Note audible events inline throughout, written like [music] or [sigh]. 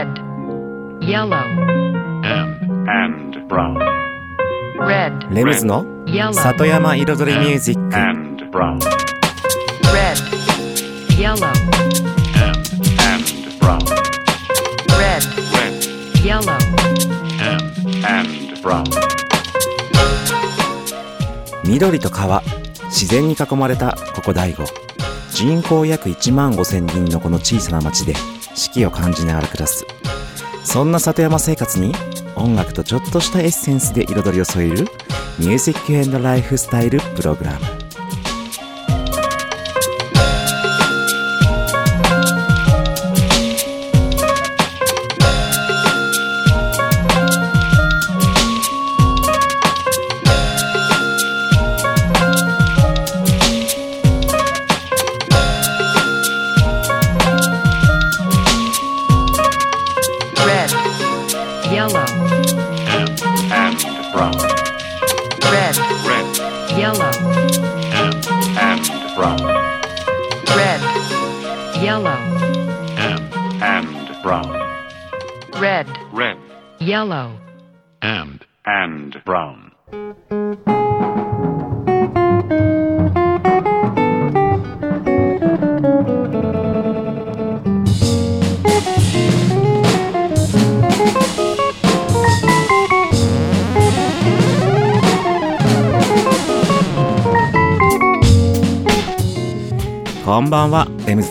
red, yellow, and, and brown, red, レムズの yellow, 里山彩りミュージック and brown, red, yellow, and, and brown, red, red, yellow, and, and brown, 緑と川自然に囲まれたここ大悟人口約1万5千人のこの小さな町で四季を感じながら暮らす。そんな里山生活に音楽とちょっとしたエッセンスで彩りを添えるミュージックライフスタイルプログラム。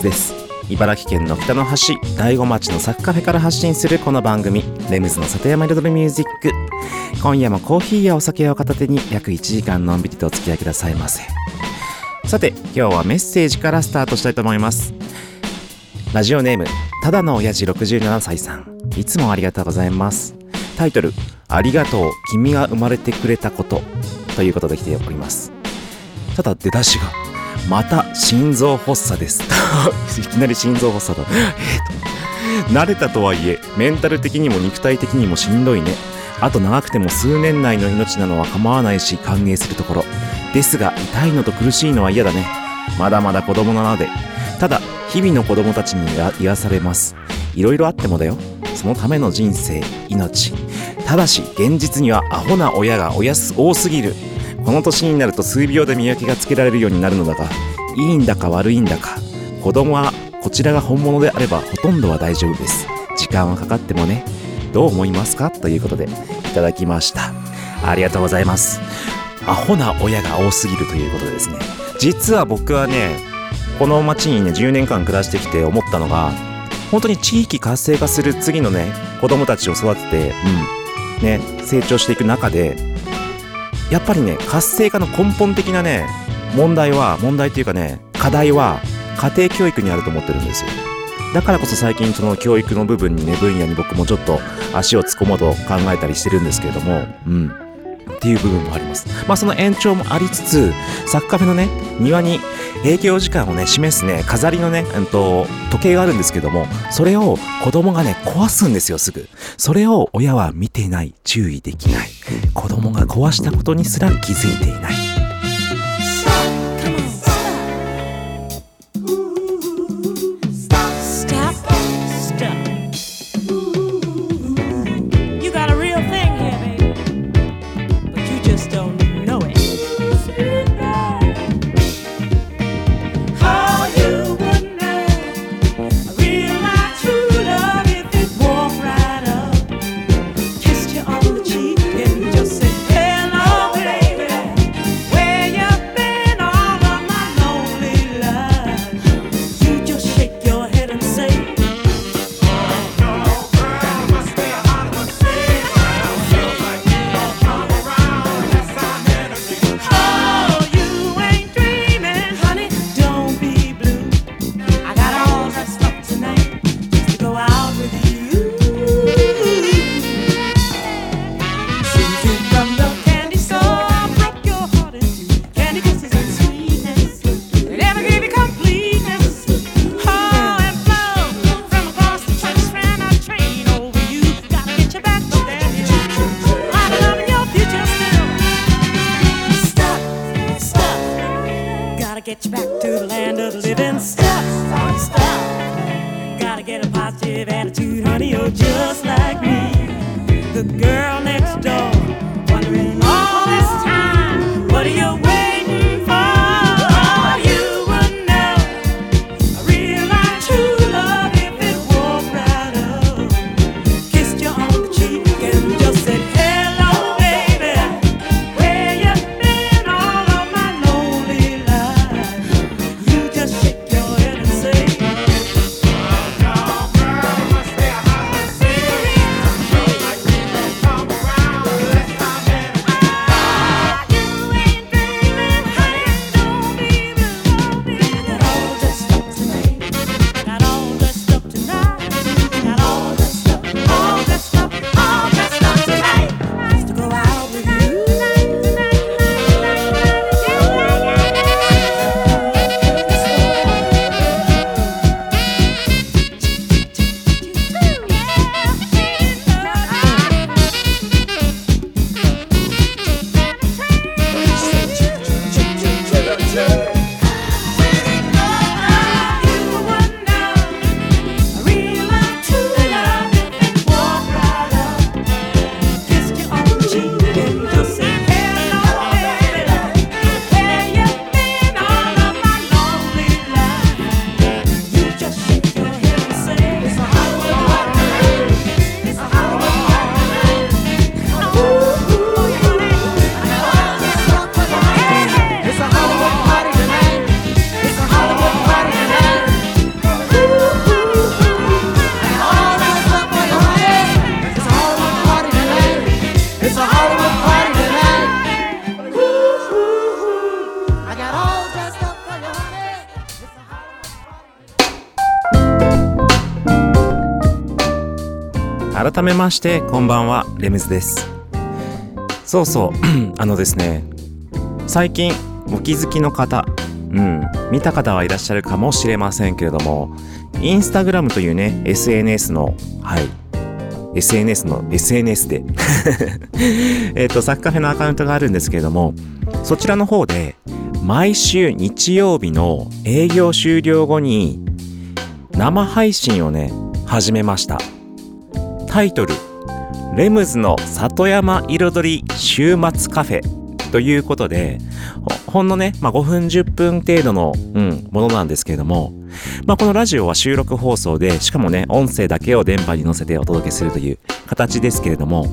ズです。茨城県の北の端大子町のサッカフェから発信するこの番組レムズの里山彩りミュージック。今夜もコーヒーやお酒を片手に約1時間のんびりとお付き合いくださいませ。さて今日はメッセージからスタートしたいと思います。ラジオネームただの親父67歳さん。いつもありがとうございます。タイトルありがとう君が生まれてくれたこと。ということで来ております。ただ出だしがまた心臓発作です。[laughs] いきなり心臓発作だえと。慣れたとはいえメンタル的にも肉体的にもしんどいね。あと長くても数年内の命なのは構わないし歓迎するところ。ですが痛いのと苦しいのは嫌だね。まだまだ子供なので。ただ日々の子供たちに癒癒されます。いろいろあってもだよ。そのための人生命。ただし現実にはアホな親がおやす多すぎる。この年になると数秒で見分けがつけられるようになるのだがいいんだか悪いんだか子供はこちらが本物であればほとんどは大丈夫です。時間はかかってもねどう思いますか？ということでいただきました。ありがとうございます。アホな親が多すぎるということでですね。実は僕はねこの町にね10年間暮らしてきて思ったのが本当に地域活性化する次のね子供たちを育てて、うんね、成長していく中でやっぱりね活性化の根本的なね問題は問題というかね課題は家庭教育にあると思ってるんですよ。だからこそ最近その教育の部分にね分野に僕もちょっと足を突っ込もうと考えたりしてるんですけれどもうん。っていう部分もあります。まあその延長もありつつサッカフェのね庭に営業時間をね示すね飾りのね、うん、と時計があるんですけどもそれを子供がね壊すんですよすぐ。それを親は見てない注意できない。子供が壊したことにすら気づいていない。改めましてこんばんは。レムズです。そうそう。[clears throat] あのですね最近お気づきの方うん見た方はいらっしゃるかもしれませんけれどもインスタグラムというね SNS のはい。SNS の SNS で。[laughs] えっとサッカーフェのアカウントがあるんですけれどもそちらの方で毎週日曜日の営業終了後に生配信をね始めました。タイトル「レムズの里山彩り週末カフェ」ということでほんのね、まあ、5分10分程度の、うん、ものなんですけれども、まあ、このラジオは収録放送でしかもね音声だけを電波に乗せてお届けするという形ですけれども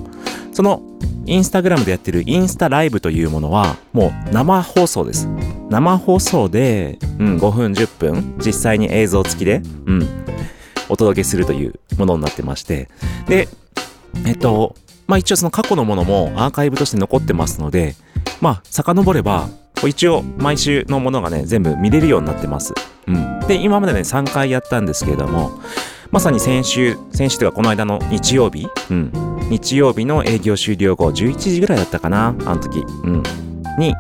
そのインスタグラムでやってるインスタライブというものはもう生放送です。生放送で、うん、5分10分実際に映像付きで、うん、お届けするというものになってまして。でえっとまあ一応その過去のものもアーカイブとして残ってますのでまあ遡れば一応毎週のものがね全部見れるようになってます、うん、で今までね3回やったんですけれどもまさに先週先週というかこの間の日曜日、うん、日曜日の営業終了後11時ぐらいだったかなあの時、うん、に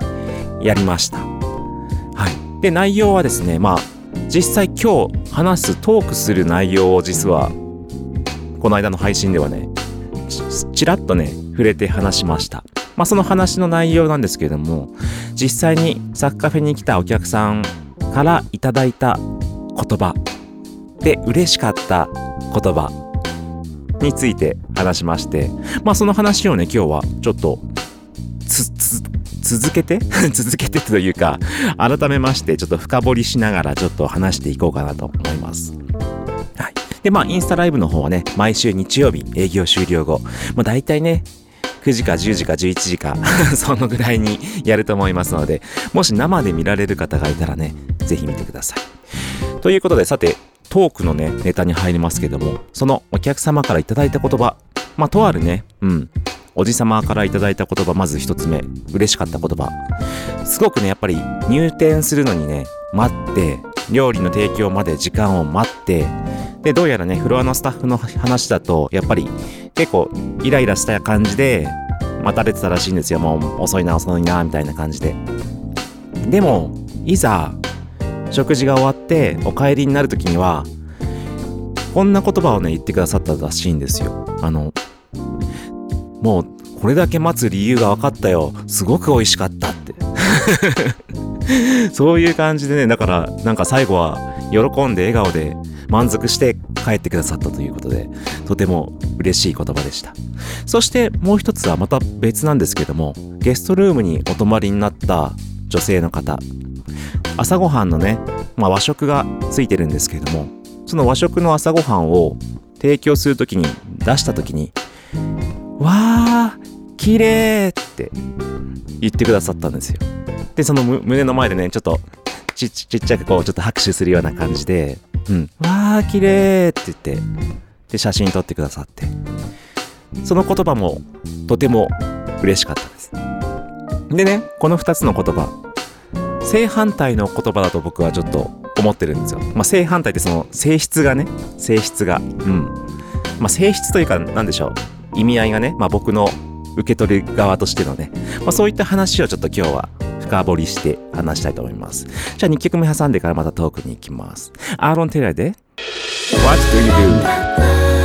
やりました。はい。で内容はですねまあ実際今日話すトークする内容を実はこの間の配信ではねちらっとね触れて話しました。まあその話の内容なんですけれども実際にサッカーフェに来たお客さんからいただいた言葉で嬉しかった言葉について話しましてまあその話をね今日はちょっとつつ続けて？[laughs] 続けてというか改めましてちょっと深掘りしながらちょっと話していこうかなと思います。はい。でまあインスタライブの方はね毎週日曜日営業終了後まあ大体ね9時か10時か11時か [laughs] そのぐらいにやると思いますのでもし生で見られる方がいたらねぜひ見てください。ということでさてトークのねネタに入りますけどもそのお客様からいただいた言葉まあとあるねうんおじさまからいただいた言葉まず一つ目。嬉しかった言葉。すごくねやっぱり入店するのにね待って料理の提供まで時間を待ってでどうやらねフロアのスタッフの話だとやっぱり結構イライラした感じで待たれてたらしいんですよ。もう遅いな遅いなみたいな感じで。でもいざ食事が終わってお帰りになる時にはこんな言葉をね言ってくださったらしいんですよ。あのもうこれだけ待つ理由が分かったよ。すごく美味しかったって。[laughs] そういう感じでねだからなんか最後は喜んで笑顔で満足して帰ってくださったということで、とても嬉しい言葉でした。そしてもう一つはまた別なんですけども、ゲストルームにお泊まりになった女性の方、朝ごはんのね、まあ、和食がついてるんですけれども、その和食の朝ごはんを提供するときに、出したときに、わー、綺麗って言ってくださったんですよ。で、その胸の前でね、ちょっとちちっちゃくこう、ちょっと拍手するような感じで、うん、わー、綺麗って言って、で、写真撮ってくださって、その言葉もとても嬉しかったです。でね、この2つの言葉、正反対の言葉だと僕はちょっと思ってるんですよ。まあ、正反対ってその性質がね、性質が。うん。まあ、性質というか、なんでしょう。意味合いがね、まあ、僕の受け取る側としてのね、まあ、そういった話をちょっと今日は深掘りして話したいと思います。じゃあ2曲目挟んでからまたトークに行きます。アーロン・テイラで What do you do?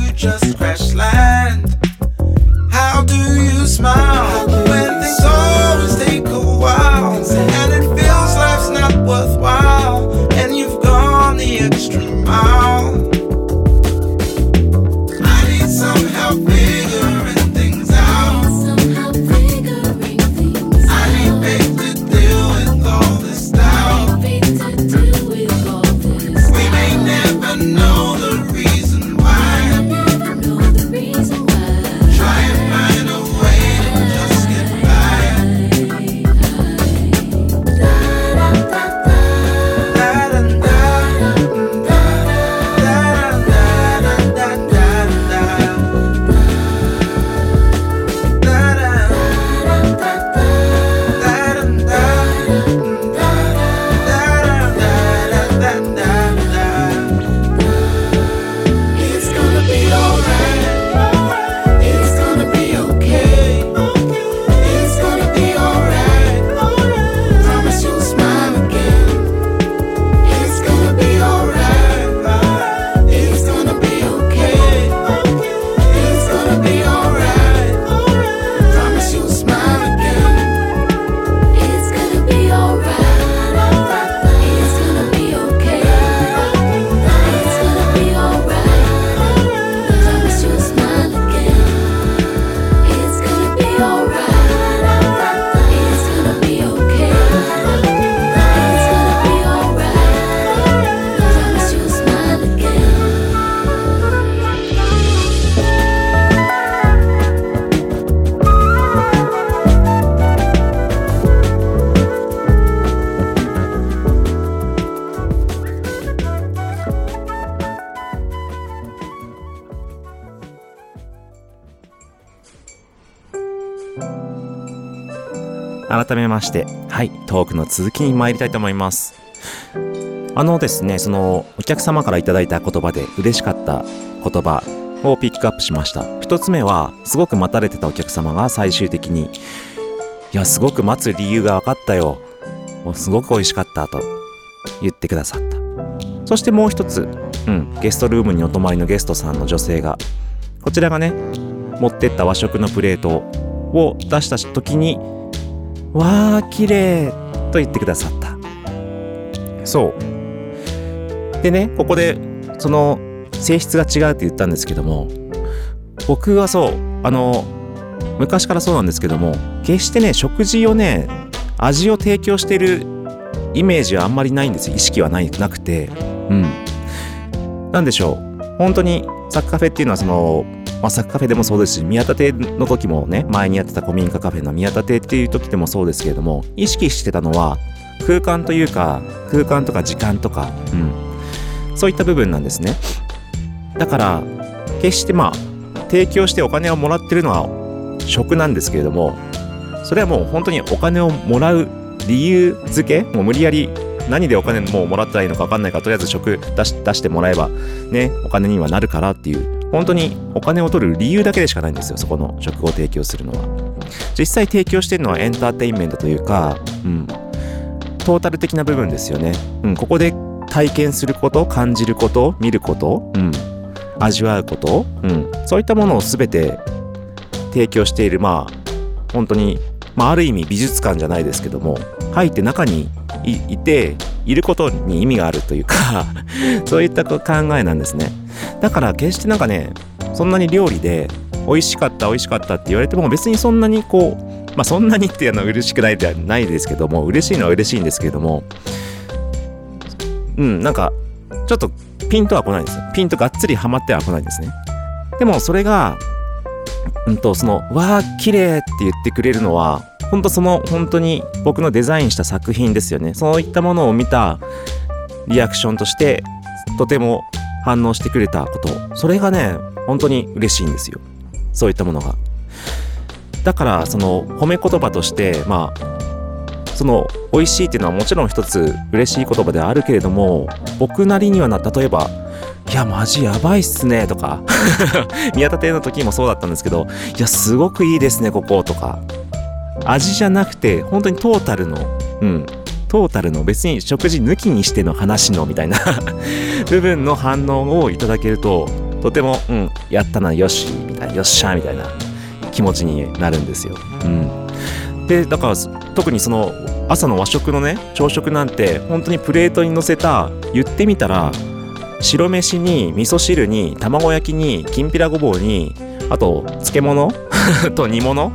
You just crash land. How do you smile 改めまして、はい、トークの続きに参りたいと思います。あのですね、そのお客様からいただいた言葉で嬉しかった言葉をピックアップしました。一つ目は、すごく待たれてたお客様が最終的に、いや、すごく待つ理由が分かったよ。もうすごく美味しかったと言ってくださった。そしてもう一つ、うん、ゲストルームにお泊まりのゲストさんの女性が、こちらがね、持ってった和食のプレートを出した時に、わー、綺麗と言ってくださった。そう。でね、ここで、その、性質が違うって言ったんですけども、僕はそう、あの、昔からそうなんですけども、決してね、食事をね、味を提供してるイメージはあんまりないんですよ意識はないなくてうんなんでしょう本当にサッカーフェっていうのはそのまあ、サッカフェでもそうですし宮田邸の時もね前にやってた古民家カフェの宮田邸っていう時でもそうですけれども意識してたのは空間というか空間とか時間とか、うん、そういった部分なんですね。だから決してまあ提供してお金をもらってるのは食なんですけれどもそれはもう本当にお金をもらう理由付けもう無理やり何でお金もうもらったらいいのか分かんないからとりあえず食出し出してもらえばねお金にはなるからっていう本当にお金を取る理由だけでしかないんですよそこの食を提供するのは。実際提供してるのはエンターテインメントというか、うん、トータル的な部分ですよね、うん、ここで体験すること感じること見ること、うん、味わうこと、うん、そういったものを全て提供しているまあ本当に、まあ、ある意味美術館じゃないですけども入って中にいいていることに意味があるというかそういった考えなんですね。だから決してなんかねそんなに料理で美味しかった美味しかったって言われても別にそんなにこうまあそんなにっていうのは嬉しくないではないですけども嬉しいのは嬉しいんですけれどもうんなんかちょっとピンとは来ないんです。よピンとがっつりハマっては来ないんですね。でもそれがうんとその「わあ綺麗って言ってくれるのは本当その本当に僕のデザインした作品ですよね。そういったものを見たリアクションとしてとても反応してくれたこと。それがね本当に嬉しいんですよ。そういったものが。だからその褒め言葉としてまあその美味しいっていうのはもちろん一つ嬉しい言葉ではあるけれども僕なりにはな例えばいやマジやばいっすねとか。[laughs] 宮田邸の時もそうだったんですけどいやすごくいいですねこことか。味じゃなくて本当にトータルのうん。トータルの別に食事抜きにしての話のみたいな [laughs] 部分の反応をいただけるととてもうんやったなよしみたいなよっしゃみたいな気持ちになるんですよ。うん、でだから特にその朝の和食のね朝食なんて本当にプレートに乗せた言ってみたら白飯に味噌汁に卵焼きにきんぴらごぼうにあと漬物？[laughs] と煮物？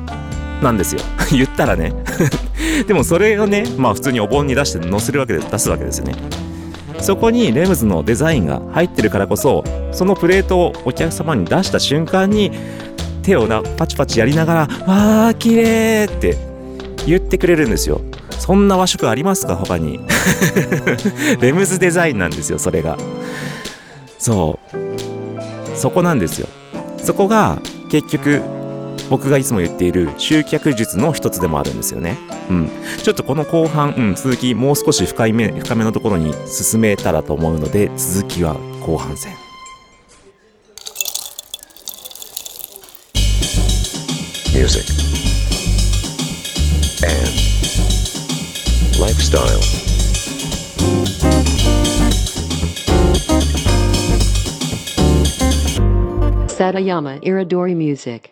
なんですよ。[laughs] 言ったらね。[laughs] でもそれをねまあ普通にお盆に出して乗せるわけで出すわけですよね。そこにレムズのデザインが入ってるからこそそのプレートをお客様に出した瞬間に手をなパチパチやりながら「わー綺麗って言ってくれるんですよそんな和食ありますか？他に。[laughs] レムズデザインなんですよそれが。そう。そこなんですよ。そこが結局僕がいつも言っている集客術の一つでもあるんですよね。うん。ちょっとこの後半、うん、続きもう少し深いめ、深めのところに進めたらと思うので、続きは後半戦。music, and lifestyle. Satayama Iridori Music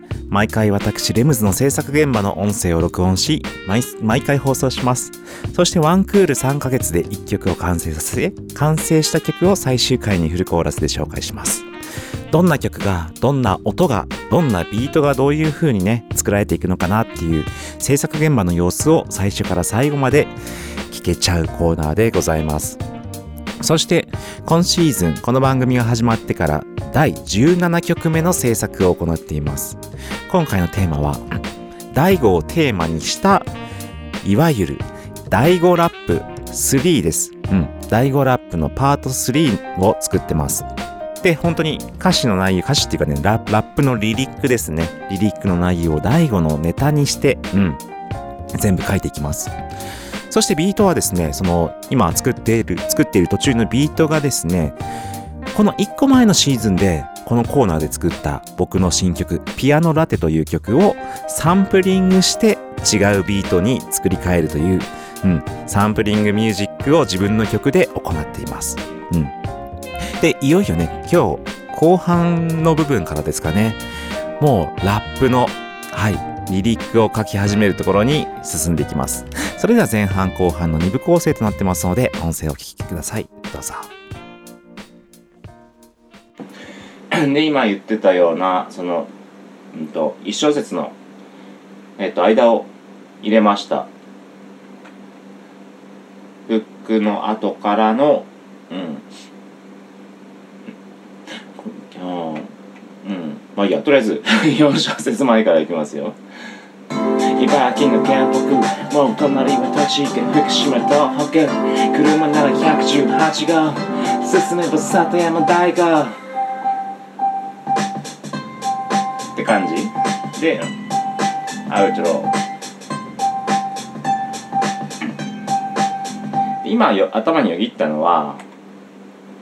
毎回私レムズの制作現場の音声を録音し、毎毎回放送します。そしてワンクール3ヶ月で1曲を完成させ、完成した曲を最終回にフルコーラスで紹介します。どんな曲が、どんな音が、どんなビートがどういう風にね、作られていくのかなっていう制作現場の様子を最初から最後まで聞けちゃうコーナーでございます。そして、今シーズン、この番組が始まってから第17曲目の制作を行っています。今回のテーマは、第5をテーマにした、いわゆる第5ラップ3です。うん。第5ラップのパート3を作ってます。で、本当に歌詞の内容、歌詞っていうかね、ラップのリリックですね。リリックの内容を第5のネタにして、うん。全部書いていきます。そしてビートはですね、その今作っている、作っている途中のビートがですね、この1個前のシーズンでこのコーナーで作った僕の新曲、ピアノラテという曲をサンプリングして違うビートに作り変えるという、うん、サンプリングミュージックを自分の曲で行っています。うん。でいよいよね今日後半の部分からですかねもうラップのはいリリックを書き始めるところに進んでいきます。それでは前半後半の2部構成となってますので音声をお聞きください。どうぞ。で今言ってたようなその、うん、と1小節の、えっと間を入れました。フックの後からのうん。うん。うん。まあいいやとりあえず [laughs] 4小節前からいきますよ。茨城の県北もう隣は栃木福島東北車なら118号。進めば里山大河。って感じ。でアウトロー。今よ頭によぎったのは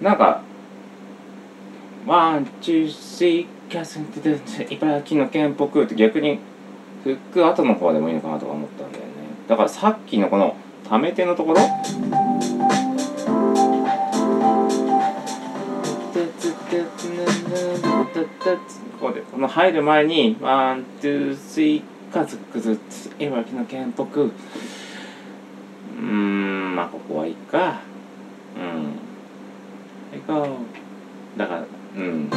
なんかワン、ツー、スリー、キャスンテテ茨城の県北って逆にフック後の方でもいいのかなとか思ったんだよね。だからさっきのこのため手のところ？ここでこの入る前にワン、ツー、スリー、家族ずつ茨城の県北うーんまあここはいいか。うん。行こう。だからうん。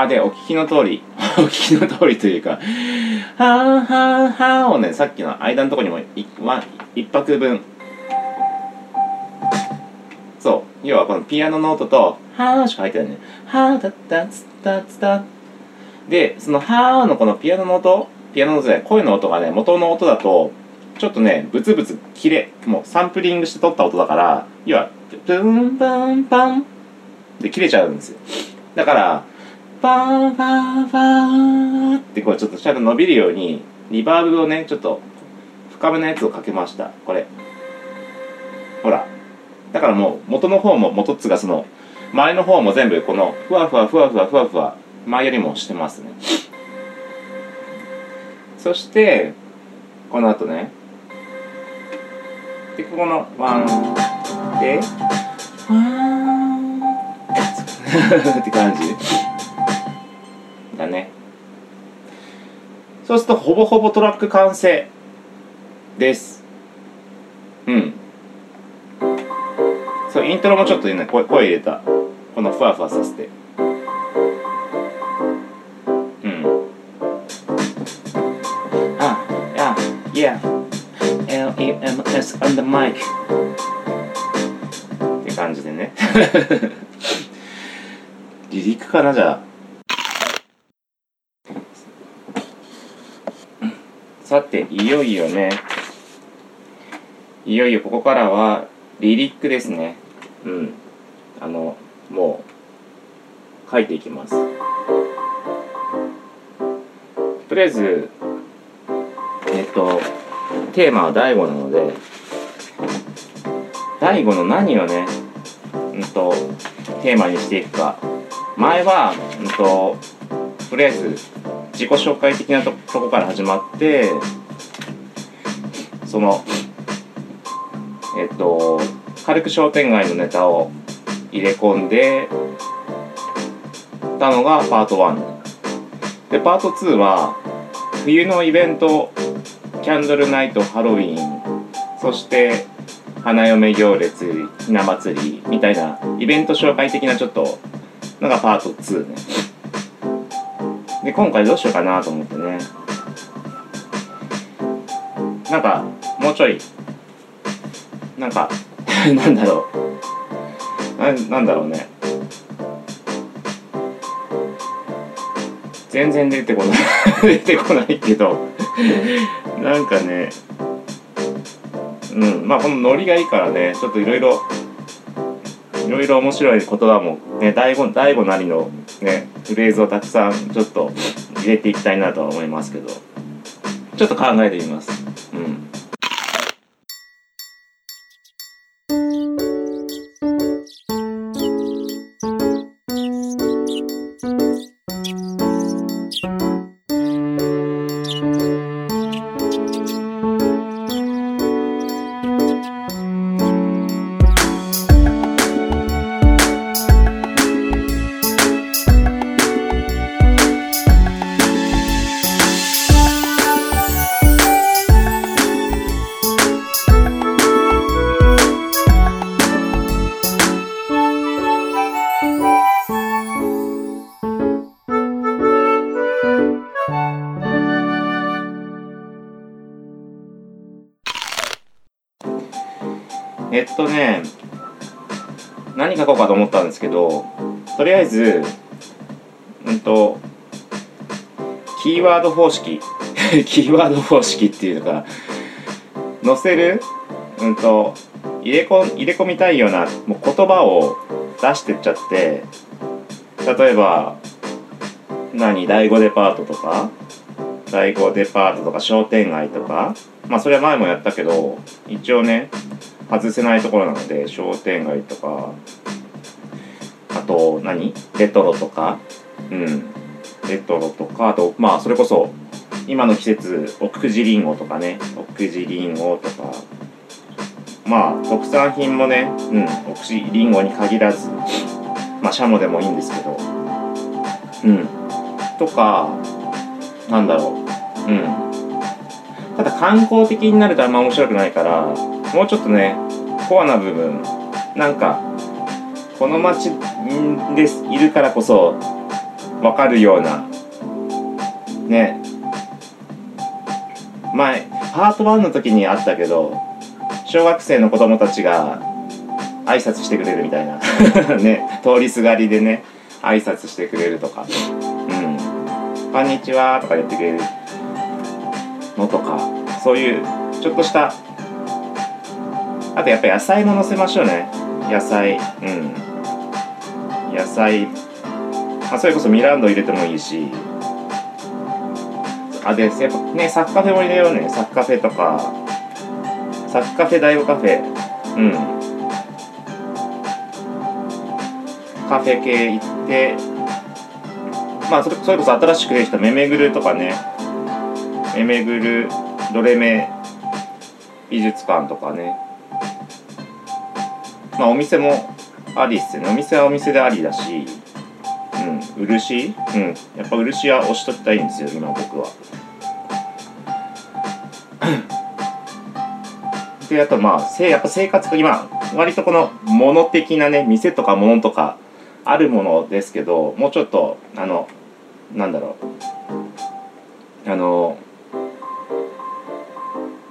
あでお聞きの通り。[laughs] お聞きの通りというか「はーはーはー」をねさっきの間のとこにもいま一拍分。そう。要はこのピアノの音と「はー」しか入ってないね「はーだったつったつた」でその「はー」のこのピアノの音ピアノの音声の音がね元の音だとちょっとねブツブツ切れもうサンプリングして取った音だから要はプンパンパンで切れちゃうんですよ。だからパンパンパンってこうちょっとちゃんと伸びるようにリバーブをねちょっと深めのやつをかけました。これ。ほら。だからもう元の方も元っつがその前の方も全部このふわふわふわふわふわふわ前よりもしてますね。そしてこの後ね。でここのワン。で。ワン。[laughs] って感じそうするとほぼほぼトラック完成です。うん。そうイントロもちょっとね声声入れた。このふわふわさせて。うん。ああ yeah. LEMS on the mic. って感じでね。[laughs] 離陸かなじゃあさていよいよね。いよいよここからはリリックですね。うん。あのもう書いていきます。とりあえずえっとテーマは第5なので第5の何をねうんとテーマにしていくか。前はうんととりあえず自己紹介的なとこから始まってそのえっと軽く商店街のネタを入れ込んでたのがパート1でパート2は冬のイベントキャンドルナイトハロウィンそして花嫁行列ひな祭りみたいなイベント紹介的なちょっとのがパート2ね。で今回どうしようかなと思ってね。なんかもうちょい。なんか [laughs] なんだろう。ななんだろうね。全然出てこない。[laughs] 出てこないけど。なんかね。うんまあこのノリがいいからね。ちょっといろいろいろいろ面白い言葉もね第五第五なりのねフレーズをたくさんちょっと入れていきたいなとは思いますけど。ちょっと考えてみます。こうかと思ったんですけどとりあえずうんとキーワード方式 [laughs] キーワード方式っていうのか載せるうんと入れこ入れ込みたいようなもう言葉を出してっちゃって例えば何第5デパートとか第5デパートとか商店街とかまあそれは前もやったけど一応ね外せないところなので商店街とかと何？レトロとか？うん。レトロとかあとまあそれこそ今の季節奥久慈りんごとかね。奥久慈りんごとか。まあ特産品もねうん。奥久慈りんごに限らずまあシャモでもいいんですけど。うん。とかなんだろう。うん。ただ観光的になるとあんま面白くないからもうちょっとねコアな部分なんかこの街ですいるからこそ分かるようなね。前パート1の時にあったけど小学生の子供たちが挨拶してくれるみたいな。[laughs] ね。通りすがりでね挨拶してくれるとか「うん。こんにちは」とか言ってくれるのとか。そういうちょっとしたあとやっぱ野菜も乗せましょうね。野菜。うん。野菜、まあ、それこそミランド入れてもいいし。あでやっぱねサッカフェも入れようね。サッカフェとか。サッカフェ大悟カフェ。うん。カフェ系行って。まあそれそれこそ新しくできたメメグルとかね。メメグルドレメ。美術館とかね。まあお店もありっすね。お店はお店でありだしうん漆？うんやっぱ漆は押しときたいんですよ今僕は。[coughs] であとまあせやっぱ生活今割とこの物的なね店とか物とかあるものですけどもうちょっとあのなんだろう。あの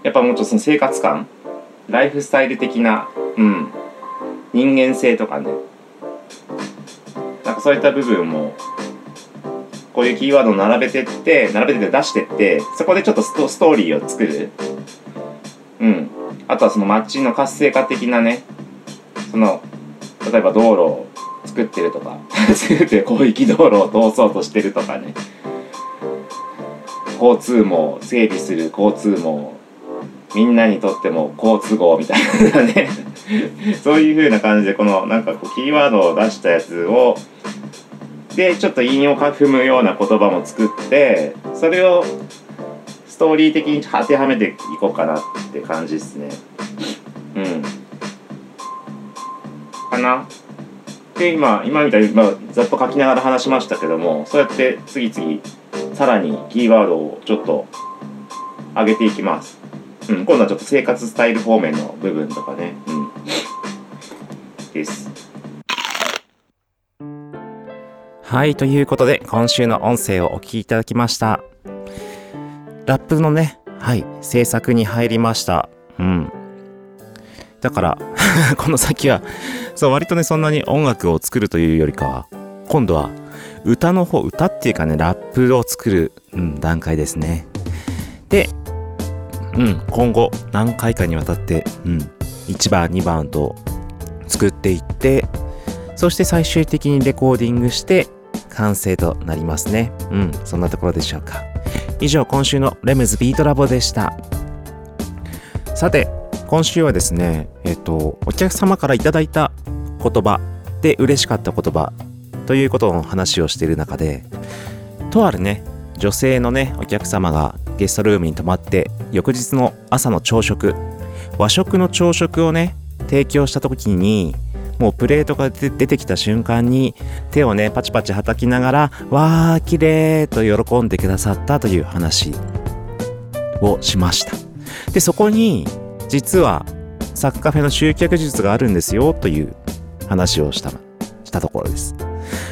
やっぱもうちょっとその生活感ライフスタイル的なうん人間性とかね。なんかそういった部分もこういうキーワードを並べてって並べて出してってそこでちょっとストストーリーを作る。うん。あとはその街の活性化的なねその例えば道路を作ってるとか [laughs] 作って広域道路を通そうとしてるとかね。交通網整備する交通網。みんなにとっても好都合みたいなね。[laughs] そういう風な感じでこのなんかこうキーワードを出したやつをでちょっと韻を踏むような言葉も作ってそれをストーリー的に当てはめていこうかなって感じですね。うん。かな？で今今みたいに、まあ、ざっと書きながら話しましたけどもそうやって次々さらにキーワードをちょっと上げていきます。うん、今度はちょっと生活スタイル方面の部分とかね、うん、です。はい、ということで、今週の音声をお聞きいただきました。ラップのね、はい、制作に入りました。うん。だから、[laughs] この先は、そう、割とね、そんなに音楽を作るというよりかは、今度は、歌の方、歌っていうかね、ラップを作る、うん、段階ですね。で、うん、今後、何回かにわたって、うん、1番、2番と作っていって、そして最終的にレコーディングして完成となりますね。うん、そんなところでしょうか。以上、今週のレムズビートラボでした。さて、今週はですね、えっと、お客様からいいた言葉で嬉しかった言葉ということの話をしている中で、とあるね、女性のね、お客様がゲストルームに泊まって、翌日の朝の朝食、和食の朝食をね、提供した時に、もうプレートが出てきた瞬間に手をねパチパチ叩きながら「わー綺麗と喜んでくださったという話をしました。でそこに実はサッカフェの集客術があるんですよという話をしたしたところです。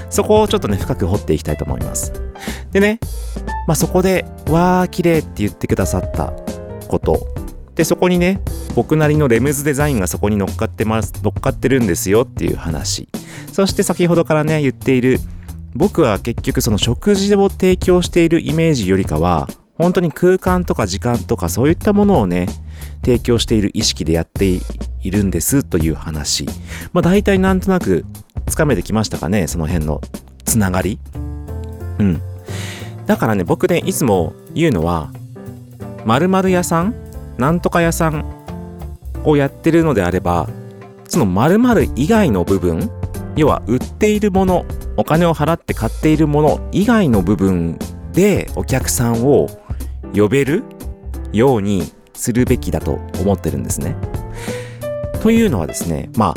そこをちょっとね深く掘っていきたいと思います。でねまあそこで「わー綺麗って言ってくださったこと。でそこにね僕なりのレムズデザインがそこに乗っかってます乗っかってるんですよっていう話。そして先ほどからね言っている僕は結局その食事を提供しているイメージよりかは本当に空間とか時間とかそういったものをね提供している意識でやっているんですという話。まあ大体なんとなくつかめてきましたかねその辺のつながり。うん。だからね僕ねいつも言うのは〇〇屋さんなんとか屋さんをやってるのであればその〇〇以外の部分要は売っているものお金を払って買っているもの以外の部分でお客さんを呼べるようにするべきだと思ってるんですね。というのはですねまあ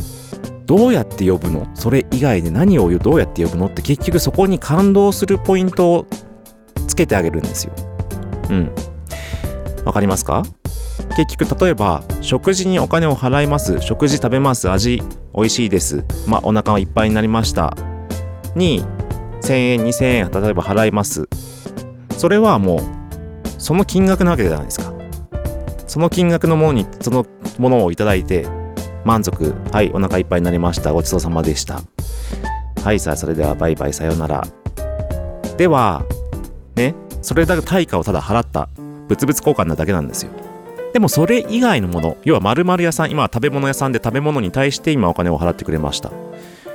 どうやって呼ぶの？それ以外で何をどうやって呼ぶの？って結局そこに感動するポイントけてあげるんですよ。うん。わかりますか？結局例えば食事にお金を払います食事食べます味美味しいですまあお腹がいっぱいになりましたに1000円2000円例えば払います。それはもうその金額なわけじゃないですか。その金額のものにそのものをいただいて満足はいお腹いっぱいになりましたごちそうさまでした。はいさあそれではバイバイさようなら。ではね。それだけ対価をただ払った物々交換なだけなんですよ。でもそれ以外のもの要は〇〇屋さん今は食べ物屋さんで食べ物に対して今お金を払ってくれました。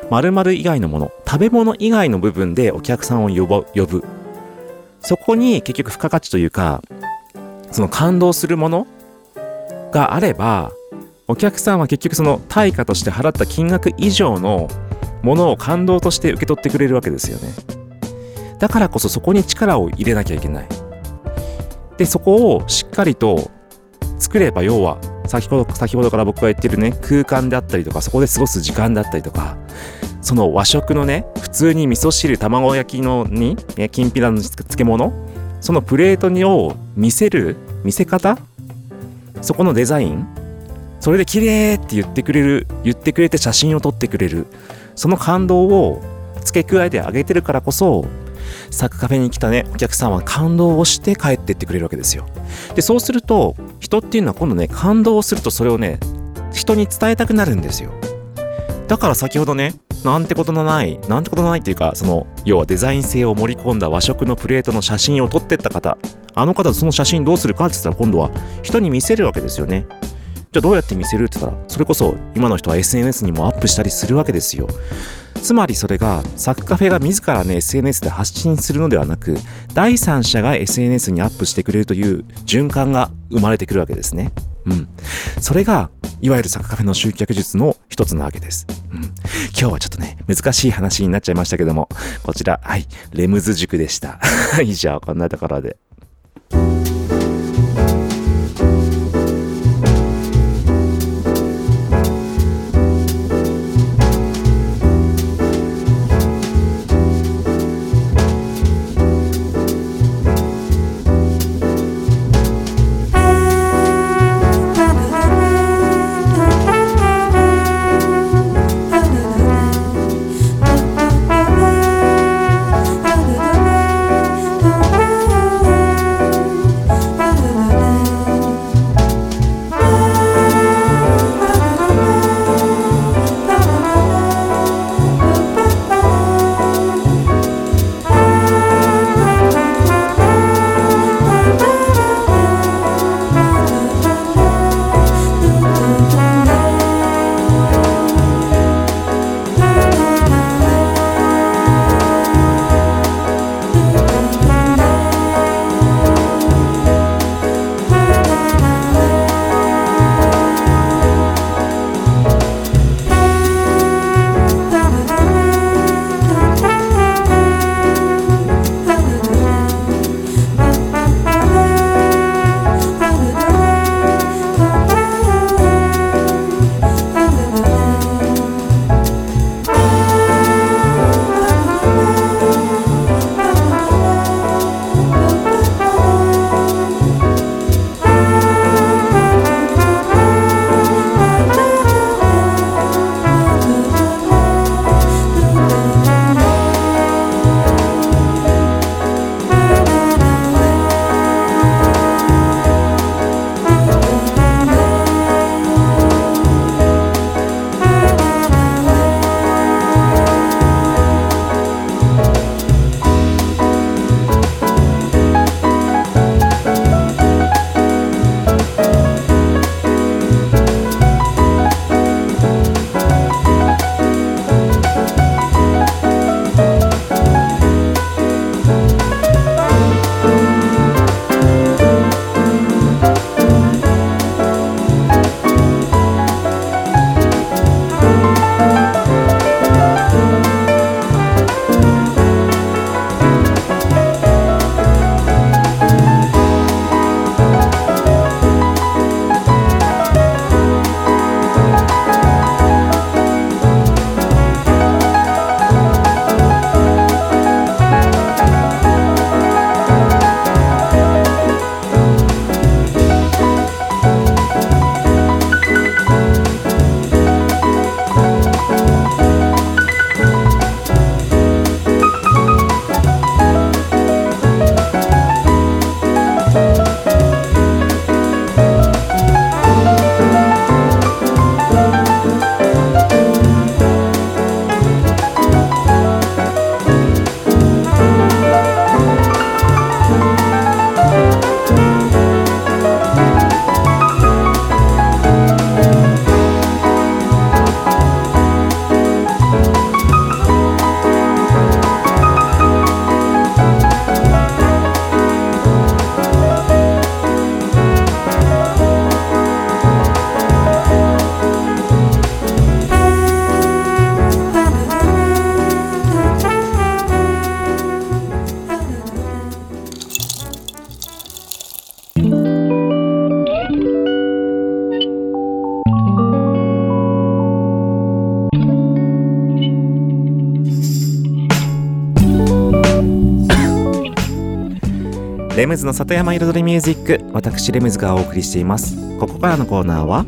〇〇以外のもの食べ物以外の部分でお客さんを呼ぶ呼ぶ。そこに結局付加価値というかその感動するものがあればお客さんは結局その対価として払った金額以上のものを感動として受け取ってくれるわけですよね。だからこそそこに力を入れなきゃいけない。でそこをしっかりと作れば要は先ほど先ほどから僕が言ってるね空間であったりとかそこで過ごす時間であったりとかその和食のね普通に味噌汁卵焼きのに、ね、きんぴらの漬物そのプレートにを見せる見せ方そこのデザインそれで綺麗って言ってくれる言ってくれて写真を撮ってくれるその感動を付け加えてあげてるからこそサクカフェに来たね。お客さんは感動をして帰ってってくれるわけですよ。でそうすると人っていうのは今度ね感動をするとそれをね人に伝えたくなるんですよ。だから先ほどねなんてことのないなんてことのないっていうかその要はデザイン性を盛り込んだ和食のプレートの写真を撮ってった方あの方その写真どうするかって言ったら今度は人に見せるわけですよね。じゃあどうやって見せるって言ったらそれこそ今の人は SNS にもアップしたりするわけですよ。つまりそれがサクカフェが自らね SNS で発信するのではなく第三者が SNS にアップしてくれるという循環が生まれてくるわけですね。うん。それがいわゆるサクカフェの集客術の一つなわけです、うん、今日はちょっとね難しい話になっちゃいましたけどもこちらはい。レムズ塾でした。[laughs] 以上こんなところで「レムズの里山彩りミュージック私レムズがお送りしています。ここからのコーナーは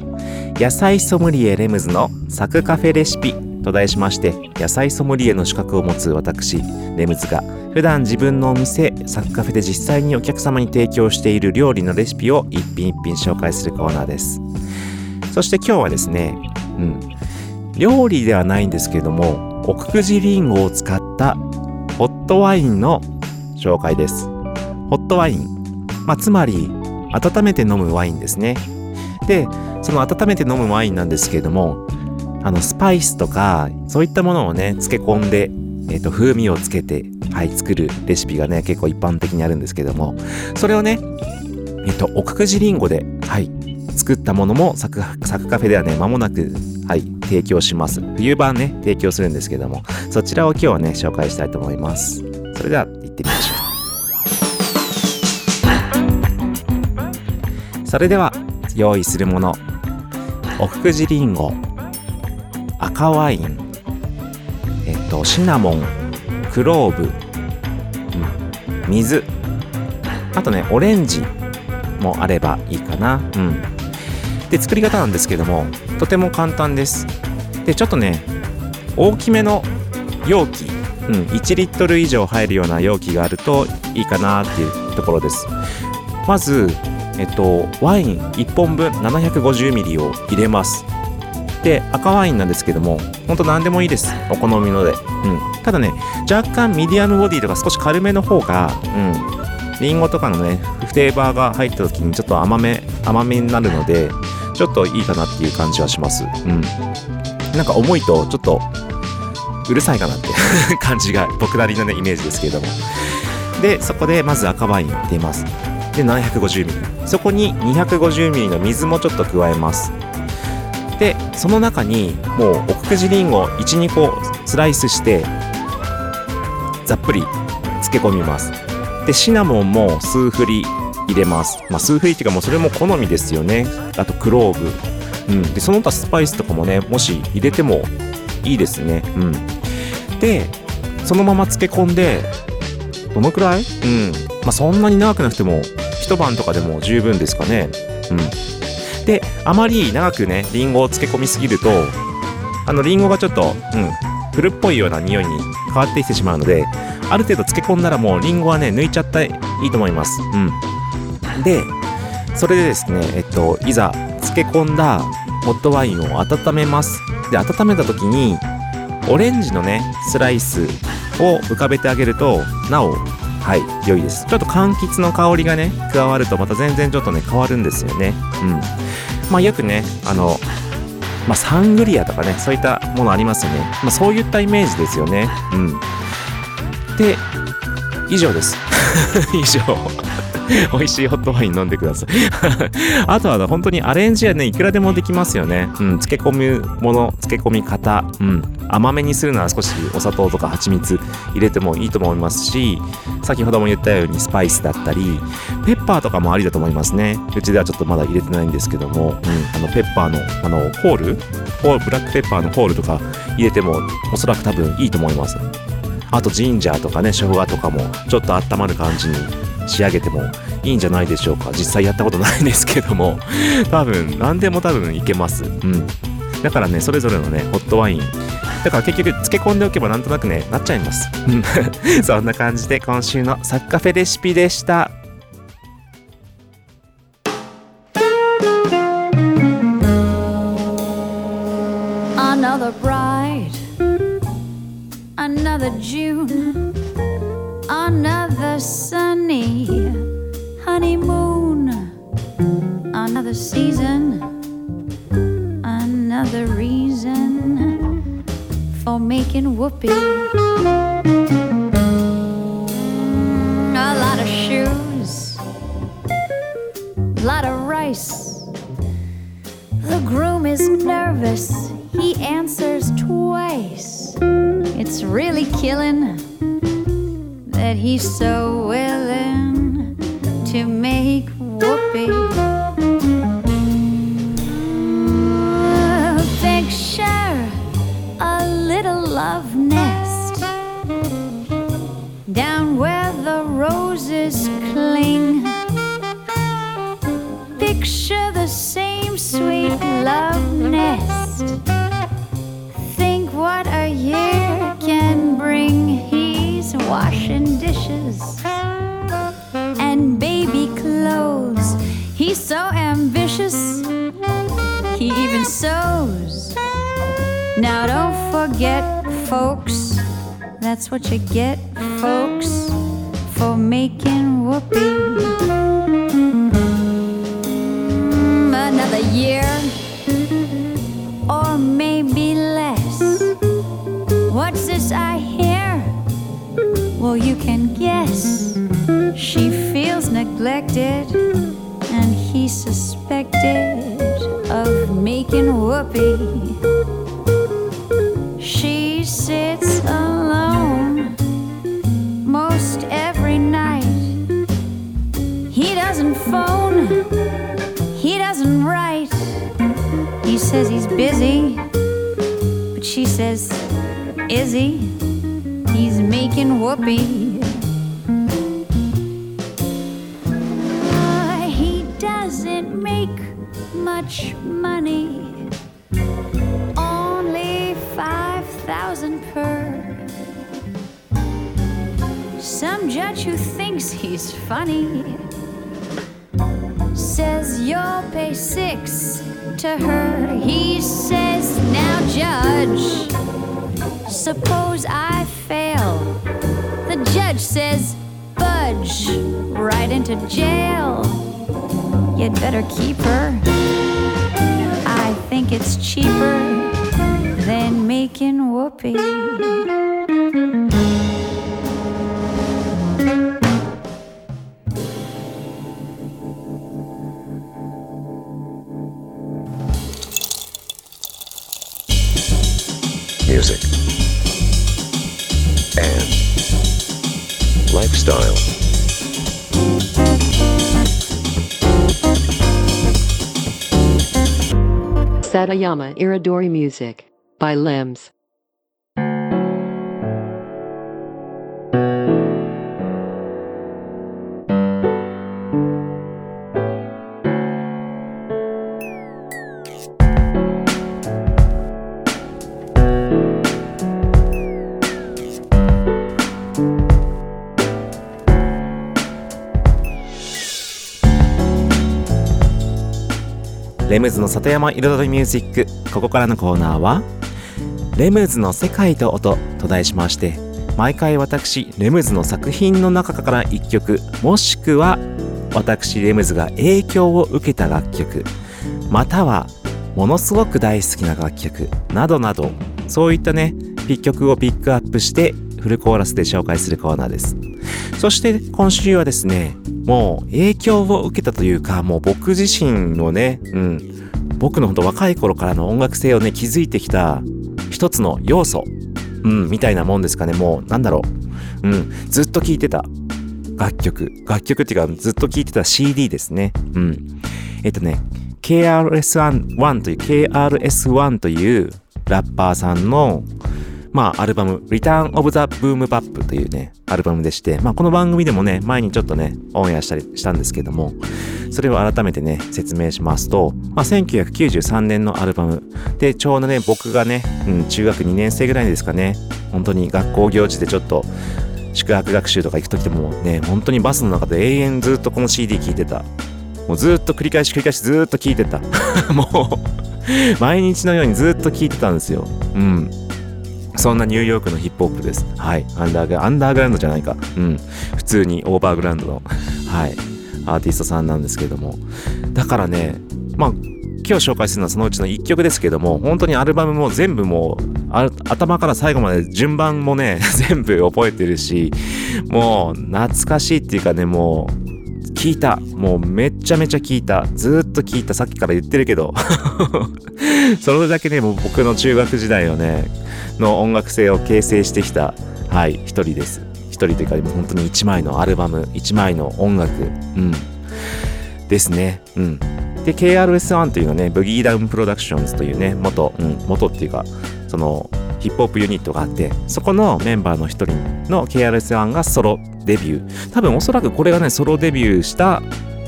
野菜ソムリエレムズのサクカフェレシピと題しまして野菜ソムリエの資格を持つ私レムズが普段自分のお店サクカフェで実際にお客様に提供している料理のレシピを一品一品紹介するコーナーです。そして今日はですねうん料理ではないんですけれども奥久慈りんごを使ったホットワインの紹介です。ホットワイン、まあ、つまり温めて飲むワインですね。でその温めて飲むワインなんですけれどもあのスパイスとかそういったものをね漬け込んで、えー、と風味をつけて、はい、作るレシピがね結構一般的にあるんですけどもそれをねえっ、と奥久慈りんごで、はい、作ったものもサクサクカフェではね間もなく、はい、提供します。冬版ね提供するんですけどもそちらを今日はね紹介したいと思います。それでは行ってみましょう。それでは用意するもの。奥久慈りんご赤ワイン。えっとシナモンクローブ、水。あとねオレンジもあればいいかな。うん。で作り方なんですけどもとても簡単です。でちょっとね大きめの容器、うん、1リットル以上入るような容器があるといいかなっていうところです。まずえっとワイン1本分 750ml を入れます。で赤ワインなんですけどもほんと何でもいいです。お好みので、うん、ただね若干ミディアムボディとか少し軽めの方がうん。リンゴとかのねフレーバーが入った時にちょっと甘め甘めになるのでちょっといいかなっていう感じはします。うん。なんか重いとちょっとうるさいかなって [laughs] 感じが僕なりのねイメージですけれども。でそこでまず赤ワイン入れます。で 750ml そこに 250ml の水もちょっと加えます。でその中にもう奥久慈りんご12個スライスしてざっぷり漬け込みます。でシナモンも数振り入れます、まあ、数振りっていうかもうそれも好みですよね。あとクローブ、うん、でその他スパイスとかもねもし入れてもいいですね。うん。でそのまま漬け込んでどのくらい？うん。まあそんなに長くなくても一晩とかでも十分ですかね。うん。であまり長くねリンゴを漬け込みすぎるとあのリンゴがちょっと、うん、古っぽいような匂いに変わってきてしまうのである程度漬け込んだらもうリンゴはね抜いちゃったいいと思います。うん。でそれでですねえっといざ漬け込んだホットワインを温めます。で温めた時にオレンジのねスライスを浮かべてあげるとなおはい良いです。ちょっと柑橘の香りがね加わるとまた全然ちょっとね変わるんですよね。うん。まあよくねあのまあ、サングリアとかねそういったものありますよね、まあ、そういったイメージですよね。うん。で以上です。[laughs] 以上。[laughs] 美味しいホットワイン飲んでください。[laughs] あとは本当にアレンジはねいくらでもできますよね。うん漬け込むもの漬け込み方。うん。甘めにするなら少しお砂糖とか蜂蜜入れてもいいと思いますし先ほども言ったようにスパイスだったりペッパーとかもありだと思いますね。うちではちょっとまだ入れてないんですけども、うん、あのペッパーのあのホール？ブラックペッパーのホールとか入れてもおそらく多分いいと思います。あとジンジャーとかね生姜とかもちょっと温まる感じに仕上げてもいいんじゃないでしょうか。実際やったことないですけども。[laughs] 多分何でも多分いけます。うん。だからねそれぞれのねホットワイン。だから結局漬け込んでおけばなんとなくねなっちゃいます。うん。[laughs] そんな感じで今週のサッカフェレシピでした「Another sunny honeymoon, another season, another reason for making whoopee. A lot of shoes, a lot of rice. The groom is nervous. He answers twice. It's really killing that he's so willing to make whoopee. Picture a little love nest down where the roses cling. Picture the same sweet love nest. Think what a year can bring dresses and baby clothes. He's so ambitious, he even sews. Now don't forget, folks, that's what you get, folks, for making whoopee. Another year, or maybe Well, you can guess. She feels neglected, and he suspected of making whoopee. She sits alone most every night. He doesn't phone, he doesn't write. He says he's busy, but she says, Is he? Making whoopee. Uh, he doesn't make much money, only 5,000 per. Some judge who thinks he's funny says you'll pay six to her. He says, Now, judge, suppose I fail. The judge says, Budge right into jail. You'd better keep her. I think it's cheaper than making whoopee. music, lifestyle. Satayama Iridori Music by Limbs. レムズの里山彩りミュージック。ここからのコーナーは「レムズの世界と音」と題しまして毎回私レムズの作品の中から1曲もしくは私レムズが影響を受けた楽曲またはものすごく大好きな楽曲などなどそういったねピ曲をピックアップしてフルコーラスで紹介するコーナーです。そして今週はですねもう影響を受けたというかもう僕自身のね、うん、僕のほんと若い頃からの音楽性をね気づいてきた一つの要素、うん、みたいなもんですかね。もうなんだろう、うん、ずっと聴いてた。楽曲。楽曲っていうかずっと聴いてた CD ですね。うん。えっとね KRS-One という KRS-One というラッパーさんのまあ、アルバム、Return of the Boom Bap というね、アルバムでして、まあ、この番組でもね、前にちょっとね、オンエアしたりしたんですけども、それを改めてね、説明しますと、まあ、1993年のアルバムで、ちょうどね、僕がね、うん、中学2年生ぐらいですかね、本当に学校行事でちょっと、宿泊学習とか行く時でもね、本当にバスの中で永遠ずっとこの CD 聴いてた。もうずっと繰り返し繰り返しずっと聴いてた。[laughs] もう、毎日のようにずっと聴いてたんですよ。うん。そんなニューヨークのヒップホップです。はい。アンダーグアンダーグラウンドじゃないか。うん。普通にオーバーグラウンドの、はい。アーティストさんなんですけども。だからね、まあ、今日紹介するのはそのうちの1曲ですけども、本当にアルバムも全部もう、頭から最後まで順番もね、[laughs] 全部覚えてるし、もう懐かしいっていうかね、もう、聞いた。もうめっちゃめちゃ聞いた。ずっと聞いた。さっきから言ってるけど。[laughs] それだけね、もう僕の中学時代をね、の音楽性を形成してきた、はい、一人です。一人というか、もう本当に一枚のアルバム、一枚の音楽、うん。ですね。うん。で、KRS-One というのはね、ブギーダウンプロダクションズというね、元、うん、元っていうか、その、ヒップホップユニットがあって、そこのメンバーの一人の KRS-One がソロデビュー。多分おそらくこれがね、ソロデビューした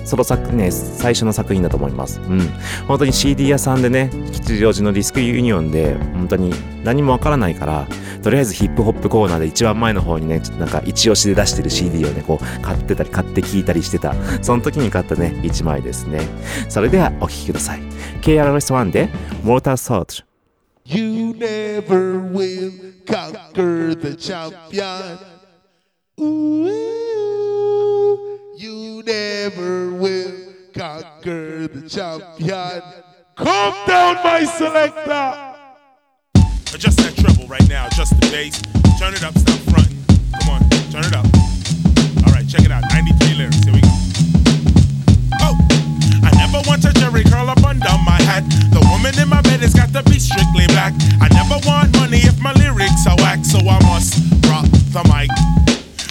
ソロ作ね最初の作品だと思います。うん。本当に CD 屋さんでね吉祥寺のディスクユニオンで本当に何もわからないからとりあえずヒップホップコーナーで一番前の方にねなんか一押しで出してる CD をねこう買ってたり買って聞いたりしてた。その時に買ったね1枚ですね。それではお聴きください。KRS-One で Water Salt You never will conquer the champion. Ooh, you never will conquer the champion. Calm down, my selector. Adjust that treble right now. Adjust the bass. Turn it up. Stop fronting. Come on. Turn it up. All right. Check it out. 93 lyrics. Here we go. Oh. I never want a jerry curl up under my hat. The woman in my bed has got to be strictly black. I never want money if my lyrics are whack, so I must drop the mic.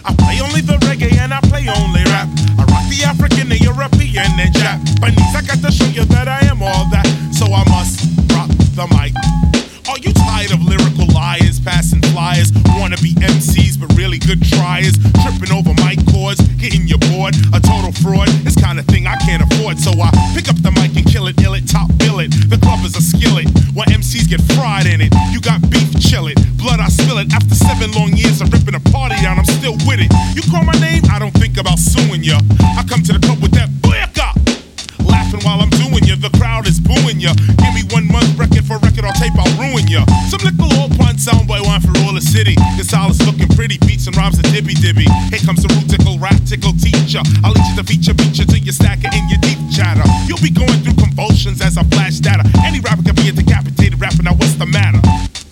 I play only the reggae and I play only rap. I rock the African, the European, and Japanese. I got to show you that I am all that, so I must drop the mic. Are you tired of lyrical liars, passing flyers, wanna be MCs but really good tryers, tripping over mic cords, getting you bored? A total fraud, this kind of thing I can't afford, so I pick up the mic and kill it, ill it, top bill it. The club is a skillet, where MCs get fried in it. You got beef, chill it, blood I spill it. After seven long years of ripping a party down, I'm still with it. You call my name, I don't think about suing ya. I come to the club with that booyaka laughing while I'm doing ya. The crowd is booing ya. Give me one month record for record, I'll tape, I'll ruin ya. Some little old soundboy one for all the city. This all is looking pretty, beats and rhymes a dibby dibby. Here comes the root tickle, rap tickle teacher. I'll lead you to feature, feature till you stack it in your deep chatter. You'll be going through convulsions as I flash data. Any rapper can be a decapitated rapper, now what's the matter?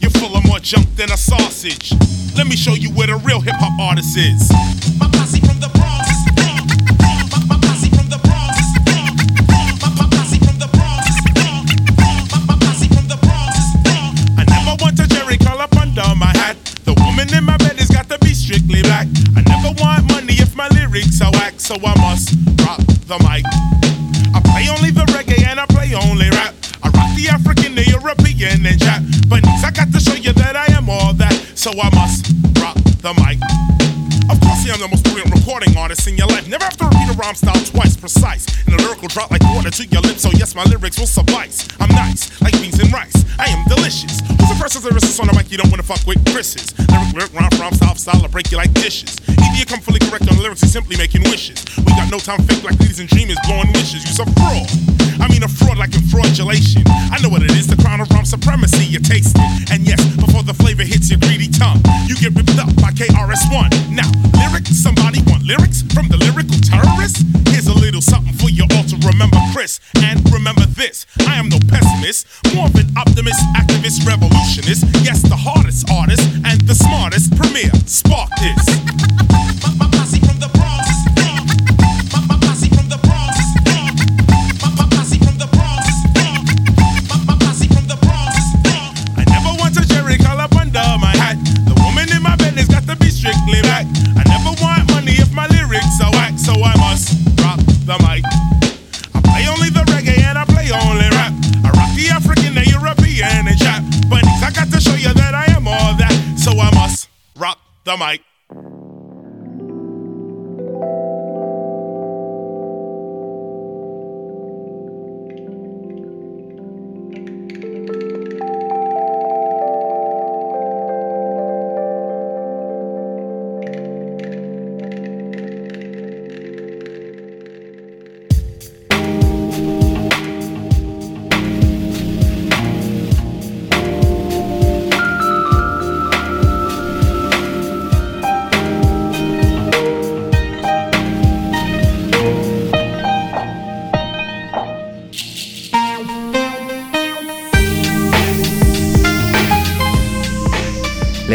You're full of more junk than a sausage. Let me show you where the real hip hop artist is. My In my bed has got to be strictly black. I never want money if my lyrics are whack, so I must rock the mic. I play only the reggae and I play only rap. I rock the African, the European, and Japanese. I got to show you that I am all that, so I must rock the mic. Of course, I am the most brilliant recording artist in your life. Never have to repeat a rhyme style twice, precise. And a lyrical drop like water to your lips, so yes, my lyrics will suffice. I'm nice, like beans and rice. I am delicious. Who's the lyricist on the mic you don't wanna fuck with? Chris's. Lyric, lyric, rhyme, rhyme, style, style, I'll break you like dishes. Either you come fully correct on lyrics or simply making wishes. We got no time fake like ladies and dreamers blowing wishes. You's a fraud. I mean a fraud like in fraudulation. I know what it is, the crown of rhyme supremacy. You taste it. And yes, before the flavor hits your greedy tongue, you get ripped up by KRS-One. Now, lyrics, somebody want lyrics from the lyrical terrorist? Here's a little something for you all to remember, Chris. And remember this, I am no pessimist, more of an optimist, activist, revolutionist. Yes, the hardest artist and the smartest premier. Spark this. The mic.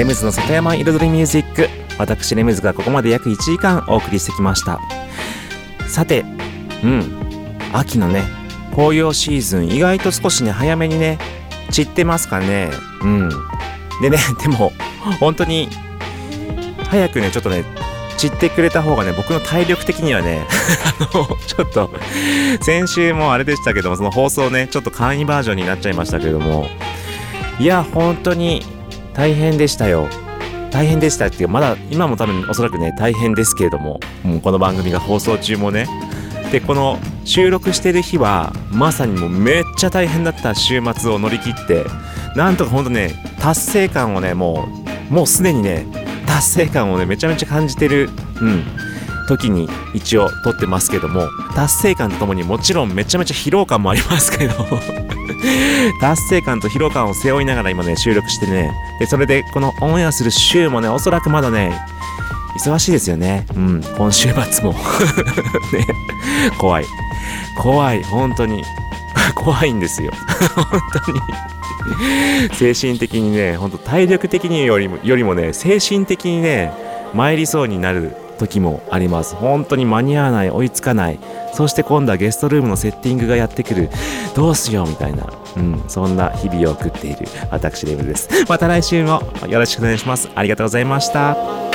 ムズの里山彩りミュージック。私レムズがここまで約1時間お送りしてきました。さてうん。秋のね紅葉シーズン意外と少しね早めにね散ってますかね。うん。でね [laughs] でも本当に早くねちょっとね散ってくれた方がね僕の体力的にはね [laughs] あのちょっと先週もあれでしたけどもその放送ねちょっと簡易バージョンになっちゃいましたけども。いや本当に大変でしたよ。大変でしたっていうまだ今も多分おそらくね大変ですけれどももうこの番組が放送中もね。でこの収録してる日はまさにもうめっちゃ大変だった週末を乗り切ってなんとかほんとね達成感をねもうもうすでにね達成感をねめちゃめちゃ感じてるうん時に一応撮ってますけども達成感とともにもちろんめちゃめちゃ疲労感もありますけど。[laughs] 達成感と疲労感を背負いながら今ね収録してね。でそれでこのオンエアする週もねおそらくまだね忙しいですよね。うん今週末も。[laughs] ね。怖い。怖い本当に。[laughs] 怖いんですよ。本当に。精神的にね本当体力的によりもよりもね精神的にね参りそうになる時もあります。本当に間に合わない追いつかない。そして今度はゲストルームのセッティングがやってくる。どうしようみたいな。うんそんな日々を送っている私レベルです。また来週もよろしくお願いします。ありがとうございました。